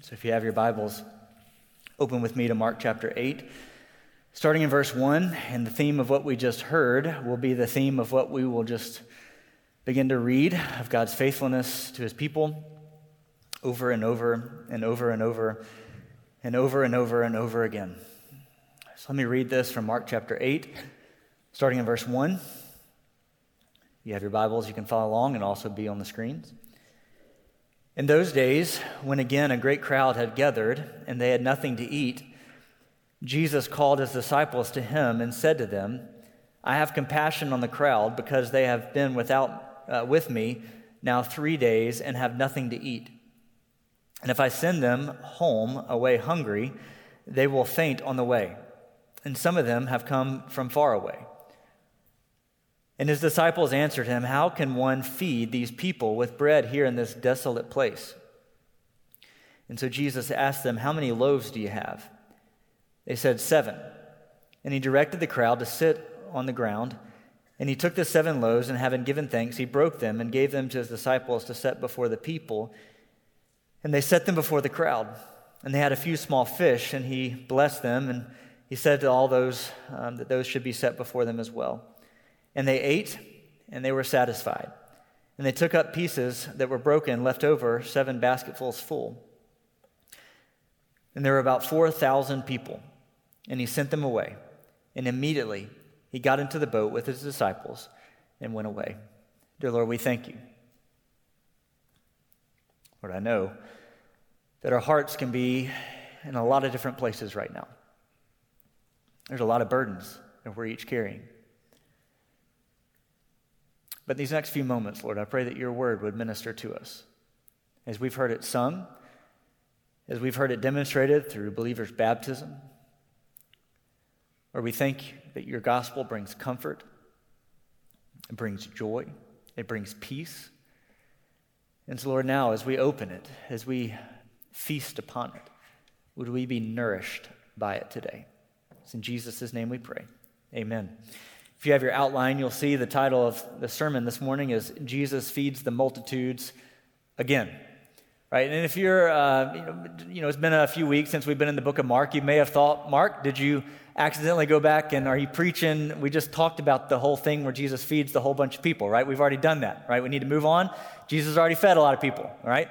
So if you have your Bibles, open with me to Mark chapter 8, starting in verse 1. And the theme of what we just heard will be the theme of what we will just begin to read of God's faithfulness to his people over and over and over and over and over and over and over again. So let me read this from Mark chapter 8, starting in verse 1. You have your Bibles, you can follow along and also be on the screens. In those days, when again a great crowd had gathered and they had nothing to eat, Jesus called his disciples to him and said to them, I have compassion on the crowd because they have been without, uh, with me now three days and have nothing to eat. And if I send them home away hungry, they will faint on the way. And some of them have come from far away. And his disciples answered him, How can one feed these people with bread here in this desolate place? And so Jesus asked them, How many loaves do you have? They said, Seven. And he directed the crowd to sit on the ground. And he took the seven loaves, and having given thanks, he broke them and gave them to his disciples to set before the people. And they set them before the crowd. And they had a few small fish, and he blessed them, and he said to all those um, that those should be set before them as well. And they ate, and they were satisfied. And they took up pieces that were broken, left over, seven basketfuls full. And there were about 4,000 people. And he sent them away. And immediately he got into the boat with his disciples and went away. Dear Lord, we thank you. Lord, I know that our hearts can be in a lot of different places right now. There's a lot of burdens that we're each carrying. But these next few moments, Lord, I pray that your word would minister to us. As we've heard it sung, as we've heard it demonstrated through believers' baptism, Lord, we thank that your gospel brings comfort, it brings joy, it brings peace. And so, Lord, now as we open it, as we feast upon it, would we be nourished by it today? It's in Jesus' name we pray. Amen. If you have your outline, you'll see the title of the sermon this morning is Jesus Feeds the Multitudes Again. Right? And if you're, uh, you, know, you know, it's been a few weeks since we've been in the book of Mark, you may have thought, Mark, did you accidentally go back and are you preaching? We just talked about the whole thing where Jesus feeds the whole bunch of people, right? We've already done that, right? We need to move on. Jesus already fed a lot of people, right?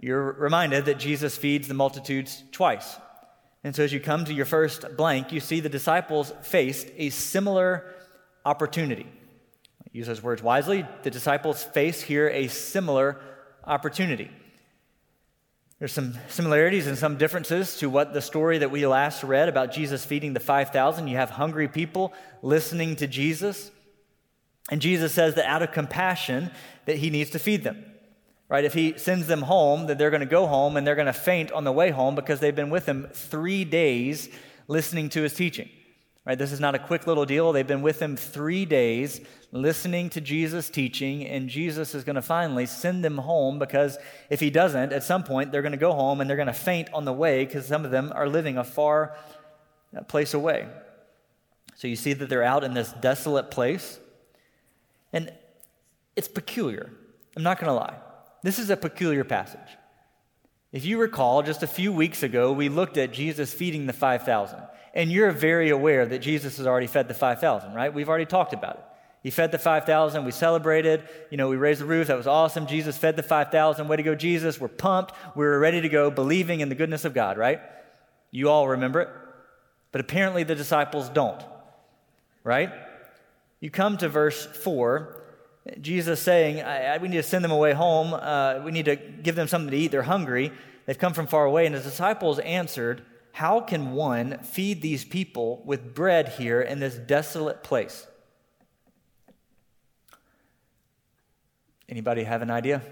You're reminded that Jesus feeds the multitudes twice. And so as you come to your first blank, you see the disciples faced a similar opportunity. Use those words wisely. The disciples face here a similar opportunity. There's some similarities and some differences to what the story that we last read about Jesus feeding the 5,000. You have hungry people listening to Jesus. And Jesus says that out of compassion that he needs to feed them. Right? If he sends them home, that they're going to go home and they're going to faint on the way home because they've been with him 3 days listening to his teaching. Right, this is not a quick little deal. They've been with him three days listening to Jesus' teaching, and Jesus is going to finally send them home because if he doesn't, at some point they're going to go home and they're going to faint on the way because some of them are living a far uh, place away. So you see that they're out in this desolate place, and it's peculiar. I'm not going to lie. This is a peculiar passage. If you recall, just a few weeks ago, we looked at Jesus feeding the 5,000. And you're very aware that Jesus has already fed the 5,000, right? We've already talked about it. He fed the 5,000. We celebrated. You know, we raised the roof. That was awesome. Jesus fed the 5,000. Way to go, Jesus. We're pumped. We are ready to go, believing in the goodness of God, right? You all remember it. But apparently the disciples don't, right? You come to verse 4, Jesus saying, I, I, We need to send them away home. Uh, we need to give them something to eat. They're hungry. They've come from far away. And his disciples answered, how can one feed these people with bread here in this desolate place? Anybody have an idea?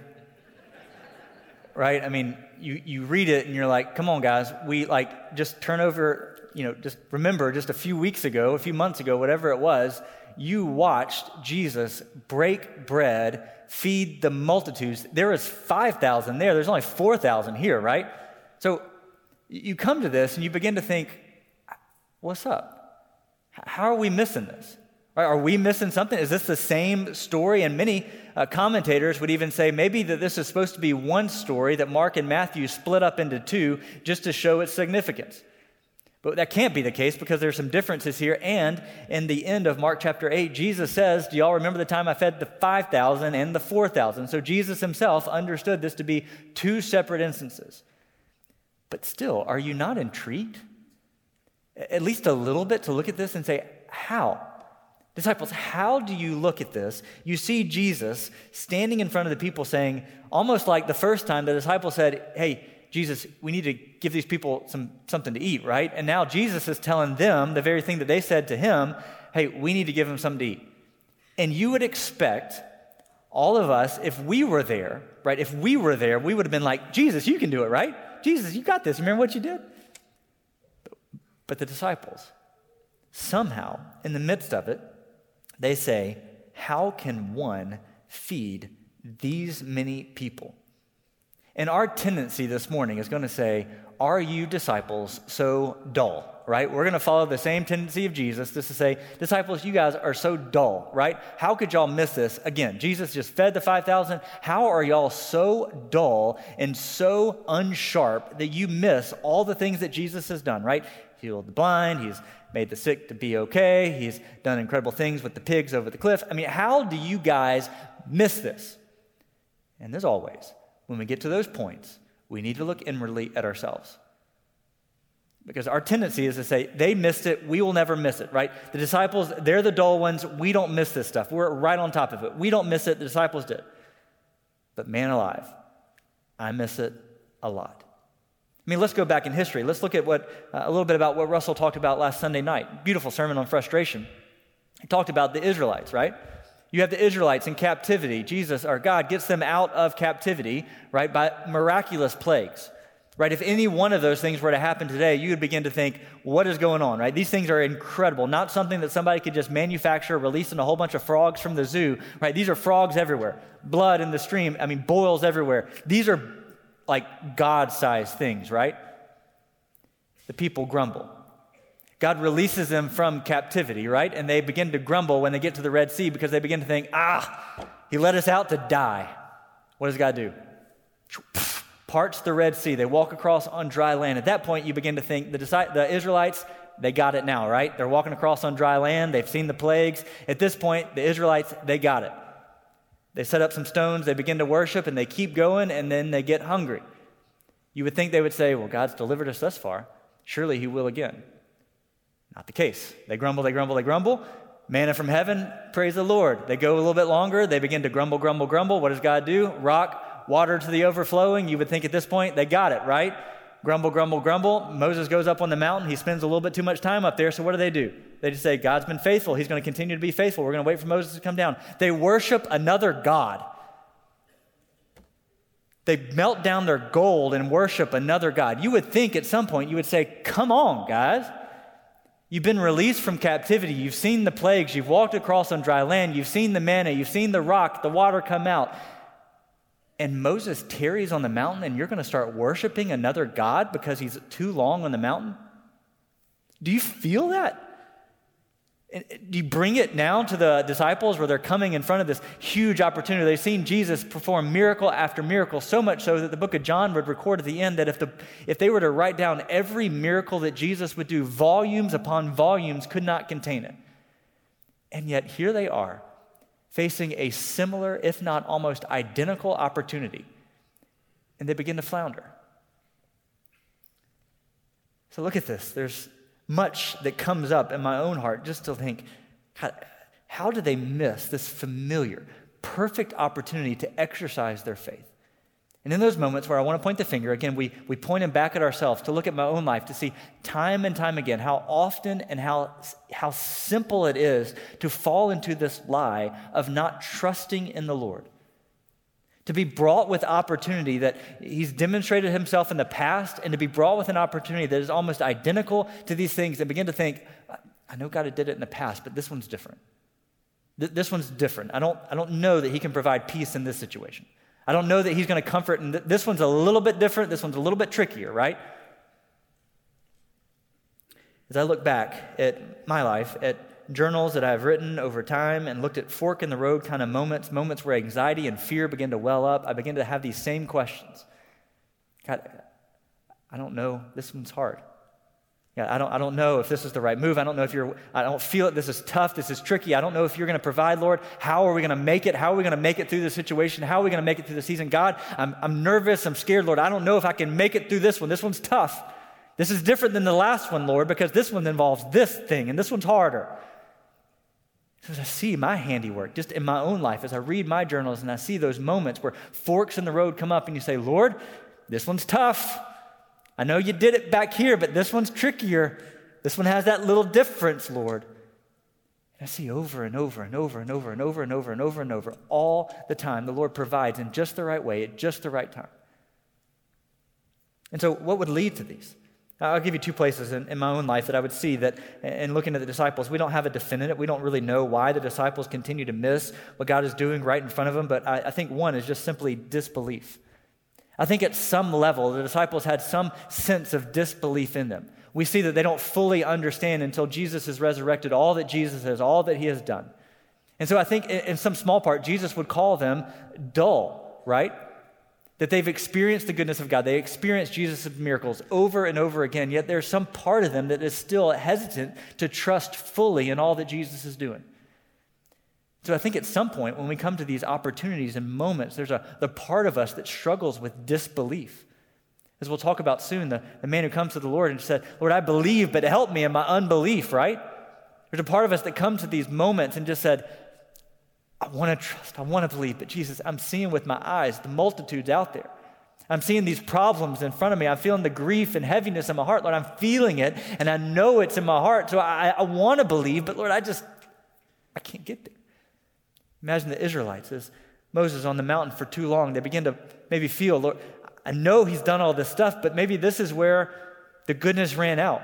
right? I mean, you, you read it and you're like, come on, guys, we like just turn over, you know, just remember just a few weeks ago, a few months ago, whatever it was, you watched Jesus break bread, feed the multitudes. There was 5,000 there, there's only 4,000 here, right? So you come to this and you begin to think, what's up? How are we missing this? Are we missing something? Is this the same story? And many uh, commentators would even say maybe that this is supposed to be one story that Mark and Matthew split up into two just to show its significance. But that can't be the case because there's some differences here. And in the end of Mark chapter 8, Jesus says, Do y'all remember the time I fed the 5,000 and the 4,000? So Jesus himself understood this to be two separate instances. But still, are you not intrigued? At least a little bit to look at this and say, How? Disciples, how do you look at this? You see Jesus standing in front of the people saying, almost like the first time the disciple said, Hey, Jesus, we need to give these people some, something to eat, right? And now Jesus is telling them the very thing that they said to him hey, we need to give them something to eat. And you would expect all of us, if we were there, right? If we were there, we would have been like, Jesus, you can do it, right? Jesus, you got this. Remember what you did? But the disciples, somehow, in the midst of it, they say, How can one feed these many people? And our tendency this morning is going to say, Are you disciples so dull? Right? We're going to follow the same tendency of Jesus, just to say, Disciples, you guys are so dull, right? How could y'all miss this? Again, Jesus just fed the 5,000. How are y'all so dull and so unsharp that you miss all the things that Jesus has done, right? Healed the blind, he's made the sick to be okay, he's done incredible things with the pigs over the cliff. I mean, how do you guys miss this? And there's always, when we get to those points, we need to look inwardly at ourselves. Because our tendency is to say, they missed it, we will never miss it, right? The disciples, they're the dull ones, we don't miss this stuff. We're right on top of it. We don't miss it, the disciples did. But man alive, I miss it a lot. I mean, let's go back in history. Let's look at what, uh, a little bit about what Russell talked about last Sunday night. Beautiful sermon on frustration. He talked about the Israelites, right? You have the Israelites in captivity. Jesus, our God, gets them out of captivity, right, by miraculous plagues. Right? If any one of those things were to happen today, you would begin to think, what is going on, right? These things are incredible. Not something that somebody could just manufacture, releasing a whole bunch of frogs from the zoo, right? These are frogs everywhere. Blood in the stream, I mean, boils everywhere. These are like God sized things, right? The people grumble. God releases them from captivity, right? And they begin to grumble when they get to the Red Sea because they begin to think, ah, he let us out to die. What does God do? Parts the Red Sea. They walk across on dry land. At that point, you begin to think the, the Israelites, they got it now, right? They're walking across on dry land. They've seen the plagues. At this point, the Israelites, they got it. They set up some stones, they begin to worship, and they keep going, and then they get hungry. You would think they would say, Well, God's delivered us thus far. Surely He will again. Not the case. They grumble, they grumble, they grumble. Manna from heaven, praise the Lord. They go a little bit longer. They begin to grumble, grumble, grumble. What does God do? Rock, water to the overflowing. You would think at this point they got it, right? Grumble, grumble, grumble. Moses goes up on the mountain. He spends a little bit too much time up there. So what do they do? They just say, God's been faithful. He's going to continue to be faithful. We're going to wait for Moses to come down. They worship another God. They melt down their gold and worship another God. You would think at some point you would say, Come on, guys. You've been released from captivity. You've seen the plagues. You've walked across on dry land. You've seen the manna. You've seen the rock, the water come out. And Moses tarries on the mountain, and you're going to start worshiping another God because he's too long on the mountain? Do you feel that? Do you bring it now to the disciples where they're coming in front of this huge opportunity? They've seen Jesus perform miracle after miracle, so much so that the book of John would record at the end that if, the, if they were to write down every miracle that Jesus would do, volumes upon volumes could not contain it. And yet here they are, facing a similar, if not almost identical opportunity, and they begin to flounder. So look at this. There's much that comes up in my own heart just to think, how do they miss this familiar, perfect opportunity to exercise their faith? And in those moments where I want to point the finger, again, we, we point them back at ourselves to look at my own life to see time and time again how often and how, how simple it is to fall into this lie of not trusting in the Lord to be brought with opportunity that he's demonstrated himself in the past, and to be brought with an opportunity that is almost identical to these things, and begin to think, I know God did it in the past, but this one's different. This one's different. I don't, I don't know that he can provide peace in this situation. I don't know that he's going to comfort, and this one's a little bit different. This one's a little bit trickier, right? As I look back at my life, at journals that I've written over time and looked at fork in the road kind of moments, moments where anxiety and fear begin to well up, I begin to have these same questions. God, I don't know. This one's hard. Yeah, I don't, I don't know if this is the right move. I don't know if you're, I don't feel it. This is tough. This is tricky. I don't know if you're going to provide, Lord. How are we going to make it? How are we going to make it through this situation? How are we going to make it through the season? God, I'm, I'm nervous. I'm scared, Lord. I don't know if I can make it through this one. This one's tough. This is different than the last one, Lord, because this one involves this thing and this one's harder. So as I see my handiwork just in my own life, as I read my journals and I see those moments where forks in the road come up and you say, Lord, this one's tough. I know you did it back here, but this one's trickier. This one has that little difference, Lord. And I see over and over and over and over and over and over and over and over all the time the Lord provides in just the right way at just the right time. And so, what would lead to these? I'll give you two places in, in, my own life that I would see that in looking at the disciples, we don't have a definitive. We don't really know why the disciples continue to miss what God is doing right in front of them, but I, I think one is just simply disbelief. I think at some level, the disciples had some sense of disbelief in them. We see that they don't fully understand until Jesus is resurrected all that Jesus has, all that he has done. And so I think in some small part, Jesus would call them dull, right? That they've experienced the goodness of God. They experienced Jesus' miracles over and over again, yet there's some part of them that is still hesitant to trust fully in all that Jesus is doing. So I think at some point when we come to these opportunities and moments, there's a the part of us that struggles with disbelief. As we'll talk about soon, the, the man who comes to the Lord and said, Lord, I believe, but help me in my unbelief, right? There's a part of us that comes to these moments and just said, I want to trust, I want to believe, but Jesus, I'm seeing with my eyes the multitudes out there. I'm seeing these problems in front of me. I'm feeling the grief and heaviness in my heart. Lord, I'm feeling it, and I know it's in my heart. So I, I want to believe, but Lord, I just, I can't get there. Imagine the Israelites as Moses on the mountain for too long. They begin to maybe feel, Lord, I know he's done all this stuff, but maybe this is where the goodness ran out.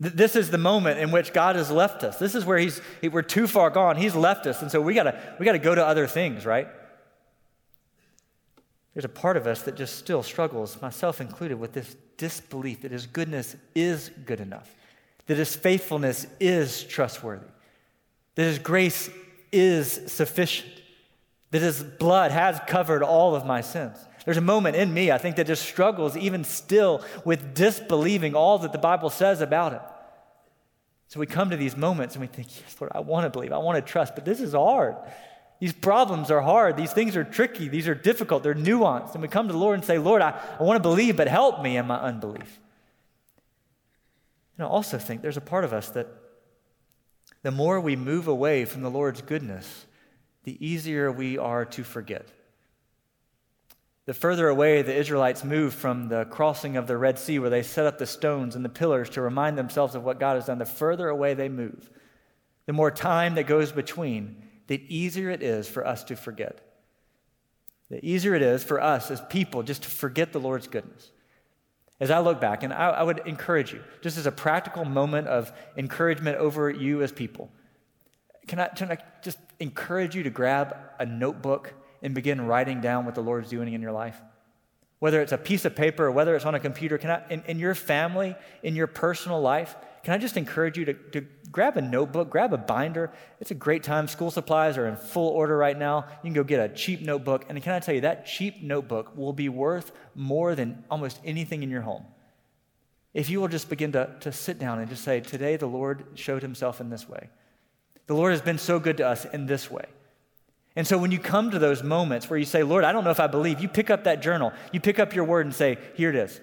This is the moment in which God has left us. This is where he's, we're too far gone. He's left us. And so we gotta, we gotta go to other things, right? There's a part of us that just still struggles, myself included, with this disbelief that his goodness is good enough, that his faithfulness is trustworthy, that his grace is sufficient, that his blood has covered all of my sins. There's a moment in me, I think, that just struggles even still with disbelieving all that the Bible says about it. So we come to these moments and we think, yes, Lord, I want to believe, I want to trust, but this is hard. These problems are hard. These things are tricky. These are difficult. They're nuanced. And we come to the Lord and say, Lord, I, I want to believe, but help me in my unbelief. And I also think there's a part of us that the more we move away from the Lord's goodness, the easier we are to forget. The further away the Israelites moved from the crossing of the Red Sea, where they set up the stones and the pillars to remind themselves of what God has done, the further away they move, the more time that goes between, the easier it is for us to forget. The easier it is for us as people just to forget the Lord's goodness. As I look back, and I, I would encourage you, just as a practical moment of encouragement over you as people, can I, can I just encourage you to grab a notebook and begin writing down what the Lord's doing in your life? Whether it's a piece of paper or whether it's on a computer, can I, in, in your family, in your personal life, can I just encourage you to, to grab a notebook, grab a binder? It's a great time. School supplies are in full order right now. You can go get a cheap notebook. And can I tell you, that cheap notebook will be worth more than almost anything in your home. If you will just begin to, to sit down and just say, Today the Lord showed himself in this way. The Lord has been so good to us in this way. And so when you come to those moments where you say, Lord, I don't know if I believe, you pick up that journal, you pick up your word and say, Here it is.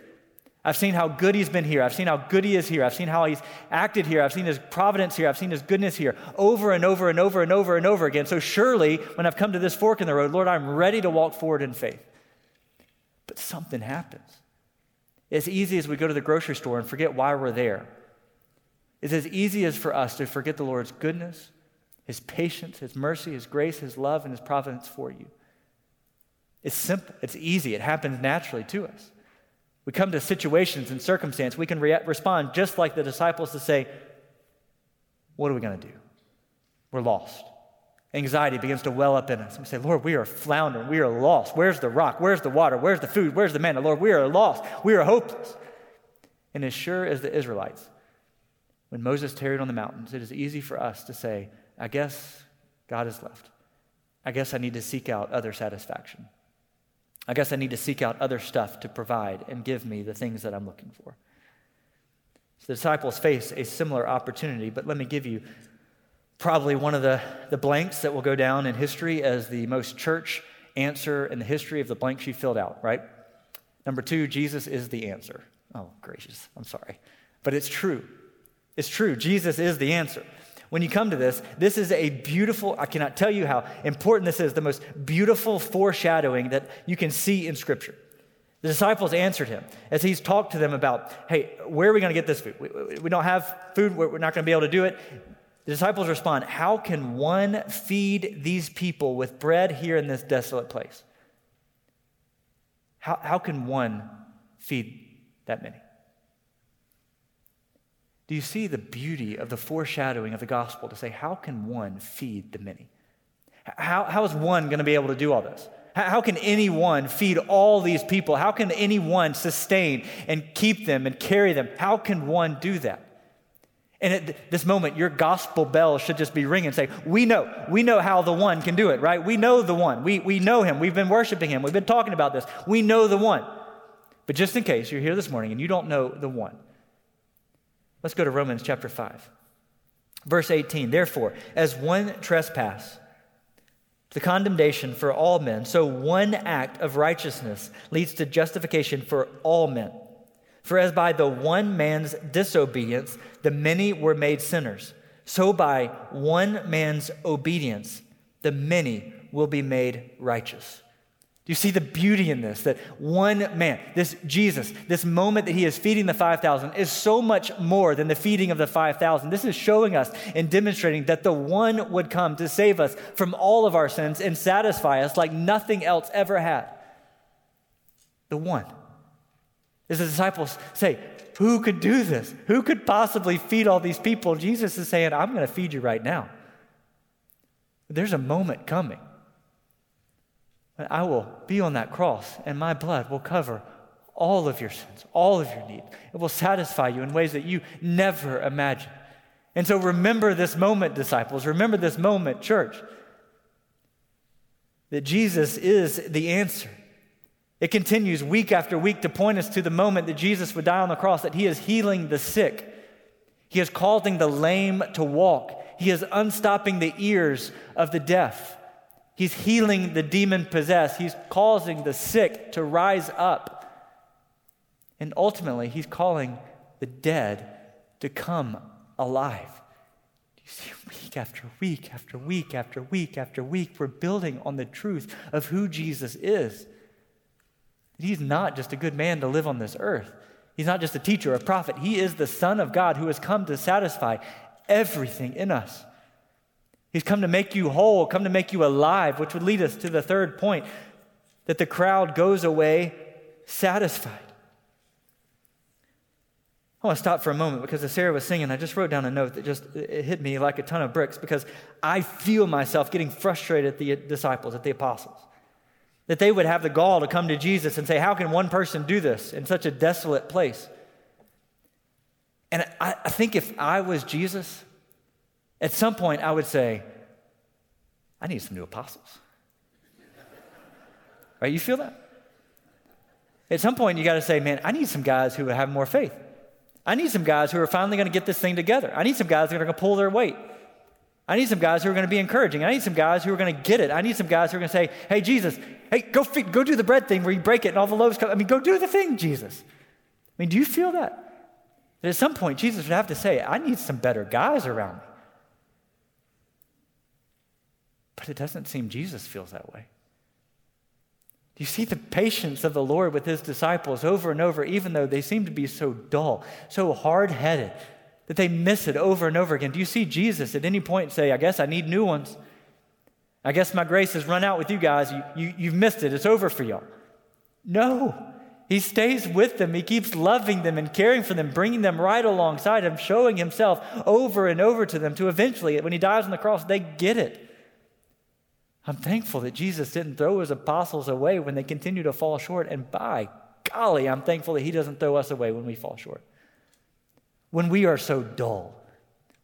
I've seen how good he's been here. I've seen how good he is here. I've seen how he's acted here. I've seen his providence here. I've seen his goodness here over and over and over and over and over again. So surely, when I've come to this fork in the road, Lord, I'm ready to walk forward in faith. But something happens. As easy as we go to the grocery store and forget why we're there, it's as easy as for us to forget the Lord's goodness, his patience, his mercy, his grace, his love, and his providence for you. It's simple, it's easy, it happens naturally to us. We come to situations and circumstance, we can re- respond just like the disciples to say, What are we going to do? We're lost. Anxiety begins to well up in us. We say, Lord, we are floundering. We are lost. Where's the rock? Where's the water? Where's the food? Where's the manna? Lord, we are lost. We are hopeless. And as sure as the Israelites, when Moses tarried on the mountains, it is easy for us to say, I guess God has left. I guess I need to seek out other satisfaction. I guess I need to seek out other stuff to provide and give me the things that I'm looking for. So the disciples face a similar opportunity, but let me give you probably one of the, the blanks that will go down in history as the most church answer in the history of the blanks you filled out, right? Number two, Jesus is the answer. Oh, gracious, I'm sorry. But it's true. It's true. Jesus is the answer. When you come to this, this is a beautiful, I cannot tell you how important this is, the most beautiful foreshadowing that you can see in Scripture. The disciples answered him as he's talked to them about, hey, where are we going to get this food? We, we don't have food, we're not going to be able to do it. The disciples respond, How can one feed these people with bread here in this desolate place? How, how can one feed that many? Do you see the beauty of the foreshadowing of the gospel to say, how can one feed the many? How, how is one going to be able to do all this? How, can anyone feed all these people? How can anyone sustain and keep them and carry them? How can one do that? And at this moment, your gospel bell should just be ringing and say, We know, we know how the one can do it, right? We know the one. We, we know him. We've been worshiping him. We've been talking about this. We know the one. But just in case you're here this morning and you don't know the one, Let's go to Romans chapter 5. Verse 18 Therefore, as one trespass, the condemnation for all men, so one act of righteousness leads to justification for all men. For as by the one man's disobedience the many were made sinners, so by one man's obedience the many will be made righteous. Do you see the beauty in this? That one man, this Jesus, this moment that he is feeding the 5,000 is so much more than the feeding of the 5,000. This is showing us and demonstrating that the one would come to save us from all of our sins and satisfy us like nothing else ever had. The one. As the disciples say, Who could do this? Who could possibly feed all these people? Jesus is saying, I'm going to feed you right now. There's a moment coming I will be on that cross, and my blood will cover all of your sins, all of your need. It will satisfy you in ways that you never imagined. And so remember this moment, disciples. Remember this moment, church, that Jesus is the answer. It continues week after week to point us to the moment that Jesus would die on the cross, that he is healing the sick. He is causing the lame to walk. He is unstopping the ears of the deaf. He's healing the demon possessed. He's causing the sick to rise up. And ultimately, he's calling the dead to come alive. You see, week after week after week after week after week, we're building on the truth of who Jesus is. He's not just a good man to live on this earth. He's not just a teacher, or a prophet. He is the Son of God who has come to satisfy everything in us. He's come to make you whole, come to make you alive, which would lead us to the third point that the crowd goes away satisfied. I want to stop for a moment because as Sarah was singing, I just wrote down a note that just it hit me like a ton of bricks because I feel myself getting frustrated at the disciples, at the apostles. That they would have the gall to come to Jesus and say, How can one person do this in such a desolate place? And I, I think if I was Jesus, at some point, I would say, I need some new apostles. right? You feel that? At some point, you got to say, man, I need some guys who have more faith. I need some guys who are finally going to get this thing together. I need some guys who are going to pull their weight. I need some guys who are going to be encouraging. I need some guys who are going to get it. I need some guys who are going to say, hey, Jesus, hey, go, feed, go do the bread thing where you break it and all the loaves come. I mean, go do the thing, Jesus. I mean, do you feel that? That at some point, Jesus would have to say, I need some better guys around me. But it doesn't seem Jesus feels that way. Do you see the patience of the Lord with his disciples over and over, even though they seem to be so dull, so hard headed, that they miss it over and over again? Do you see Jesus at any point say, I guess I need new ones? I guess my grace has run out with you guys. You, you, you've missed it. It's over for y'all. No. He stays with them. He keeps loving them and caring for them, bringing them right alongside him, showing himself over and over to them to eventually, when he dies on the cross, they get it. I'm thankful that Jesus didn't throw his apostles away when they continue to fall short. And by golly, I'm thankful that he doesn't throw us away when we fall short. when we are so dull,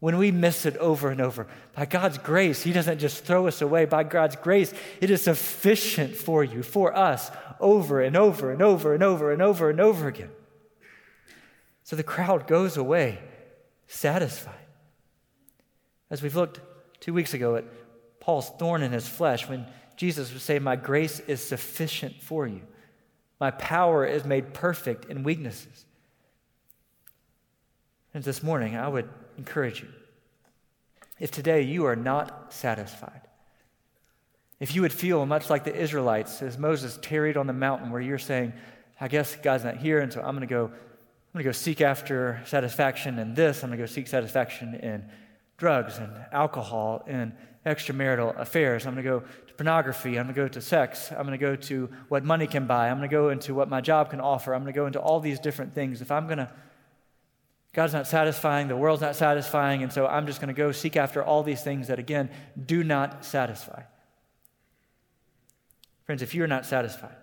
when we miss it over and over. By God's grace, He doesn't just throw us away. By God's grace, it is sufficient for you, for us, over and over and over and over and over and over again. So the crowd goes away satisfied. As we've looked two weeks ago at Paul's thorn in his flesh, when Jesus would say, My grace is sufficient for you, my power is made perfect in weaknesses. And this morning, I would encourage you if today you are not satisfied, if you would feel much like the Israelites as Moses tarried on the mountain, where you're saying, I guess God's not here, and so I'm going to go. I'm going to go seek after satisfaction in this. I'm going to go seek satisfaction in drugs and alcohol and extramarital affairs. I'm going to go to pornography. I'm going to go to sex. I'm going to go to what money can buy. I'm going to go into what my job can offer. I'm going to go into all these different things. If I'm going to God's not satisfying, the world's not satisfying, and so I'm just going to go seek after all these things that, again, do not satisfy. Friends, if you're not satisfied,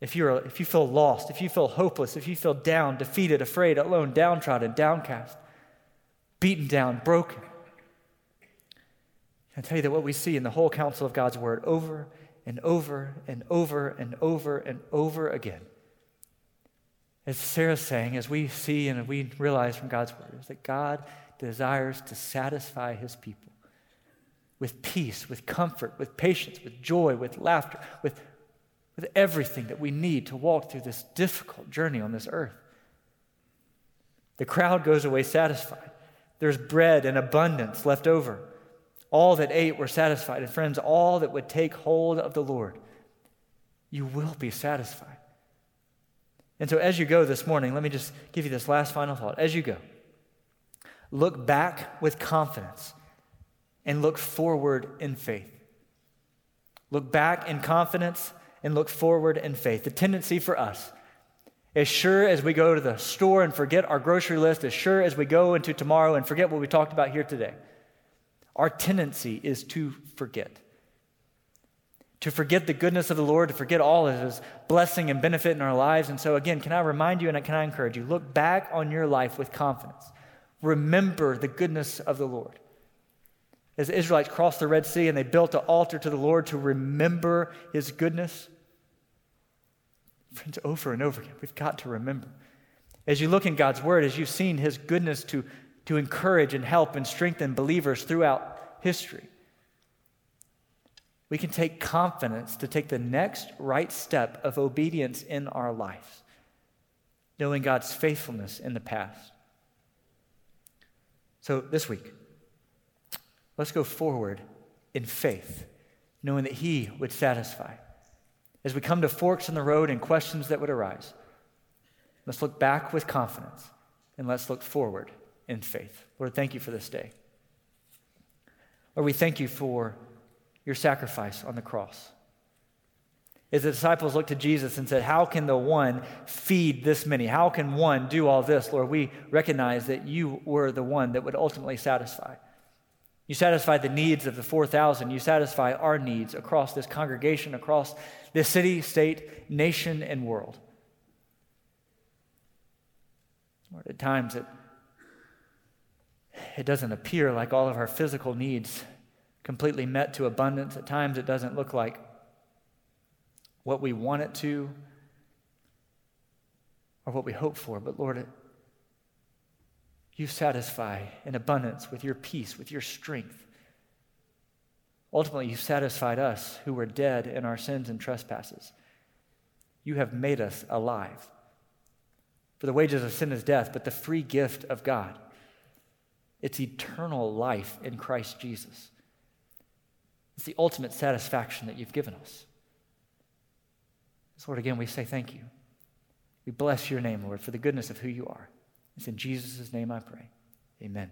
if, you're, if you feel lost, if you feel hopeless, if you feel down, defeated, afraid, alone, downtrodden, downcast, beaten down, broken, I tell you that what we see in the whole counsel of God's word over and over and over and over and over again as Sarah's saying, as we see and we realize from God's word, is that God desires to satisfy his people with peace, with comfort, with patience, with joy, with laughter, with, with everything that we need to walk through this difficult journey on this earth. The crowd goes away satisfied. There's bread in abundance left over. All that ate were satisfied. And friends, all that would take hold of the Lord, you will be satisfied. And so, as you go this morning, let me just give you this last final thought. As you go, look back with confidence and look forward in faith. Look back in confidence and look forward in faith. The tendency for us, as sure as we go to the store and forget our grocery list, as sure as we go into tomorrow and forget what we talked about here today, our tendency is to forget to forget the goodness of the Lord, to forget all of His blessing and benefit in our lives. And so, again, can I remind you and can I encourage you? Look back on your life with confidence. Remember the goodness of the Lord. As the Israelites crossed the Red Sea and they built an altar to the Lord to remember His goodness, friends, over and over again, we've got to remember. As you look in God's Word, as you've seen His goodness to, to encourage and help and strengthen believers throughout history, we can take confidence to take the next right step of obedience in our lives, knowing God's faithfulness in the past. So this week, let's go forward in faith, knowing that He would satisfy. As we come to forks in the road and questions that would arise, let's look back with confidence and let's look forward in faith. Lord, thank you for this day. Lord, we thank you for your sacrifice on the cross. As the disciples looked to Jesus and said, How can the one feed this many? How can one do all this? Lord, we recognize that you were the one that would ultimately satisfy. You satisfy the needs of the 4,000. You satisfy our needs across this congregation, across this city, state, nation, and world. Lord, at times it, it doesn't appear like all of our physical needs completely met to abundance. At times, it doesn't look like what we want it to or what we hope for. But Lord, you satisfy in abundance with your peace, with your strength. Ultimately, you satisfied us who were dead in our sins and trespasses. You have made us alive. For the wages of sin is death, but the free gift of God, it's eternal life in Christ Jesus. It's the ultimate satisfaction that you've given us. Lord, again, we say thank you. We bless your name, Lord, for the goodness of who you are. It's in Jesus' name I pray. Amen.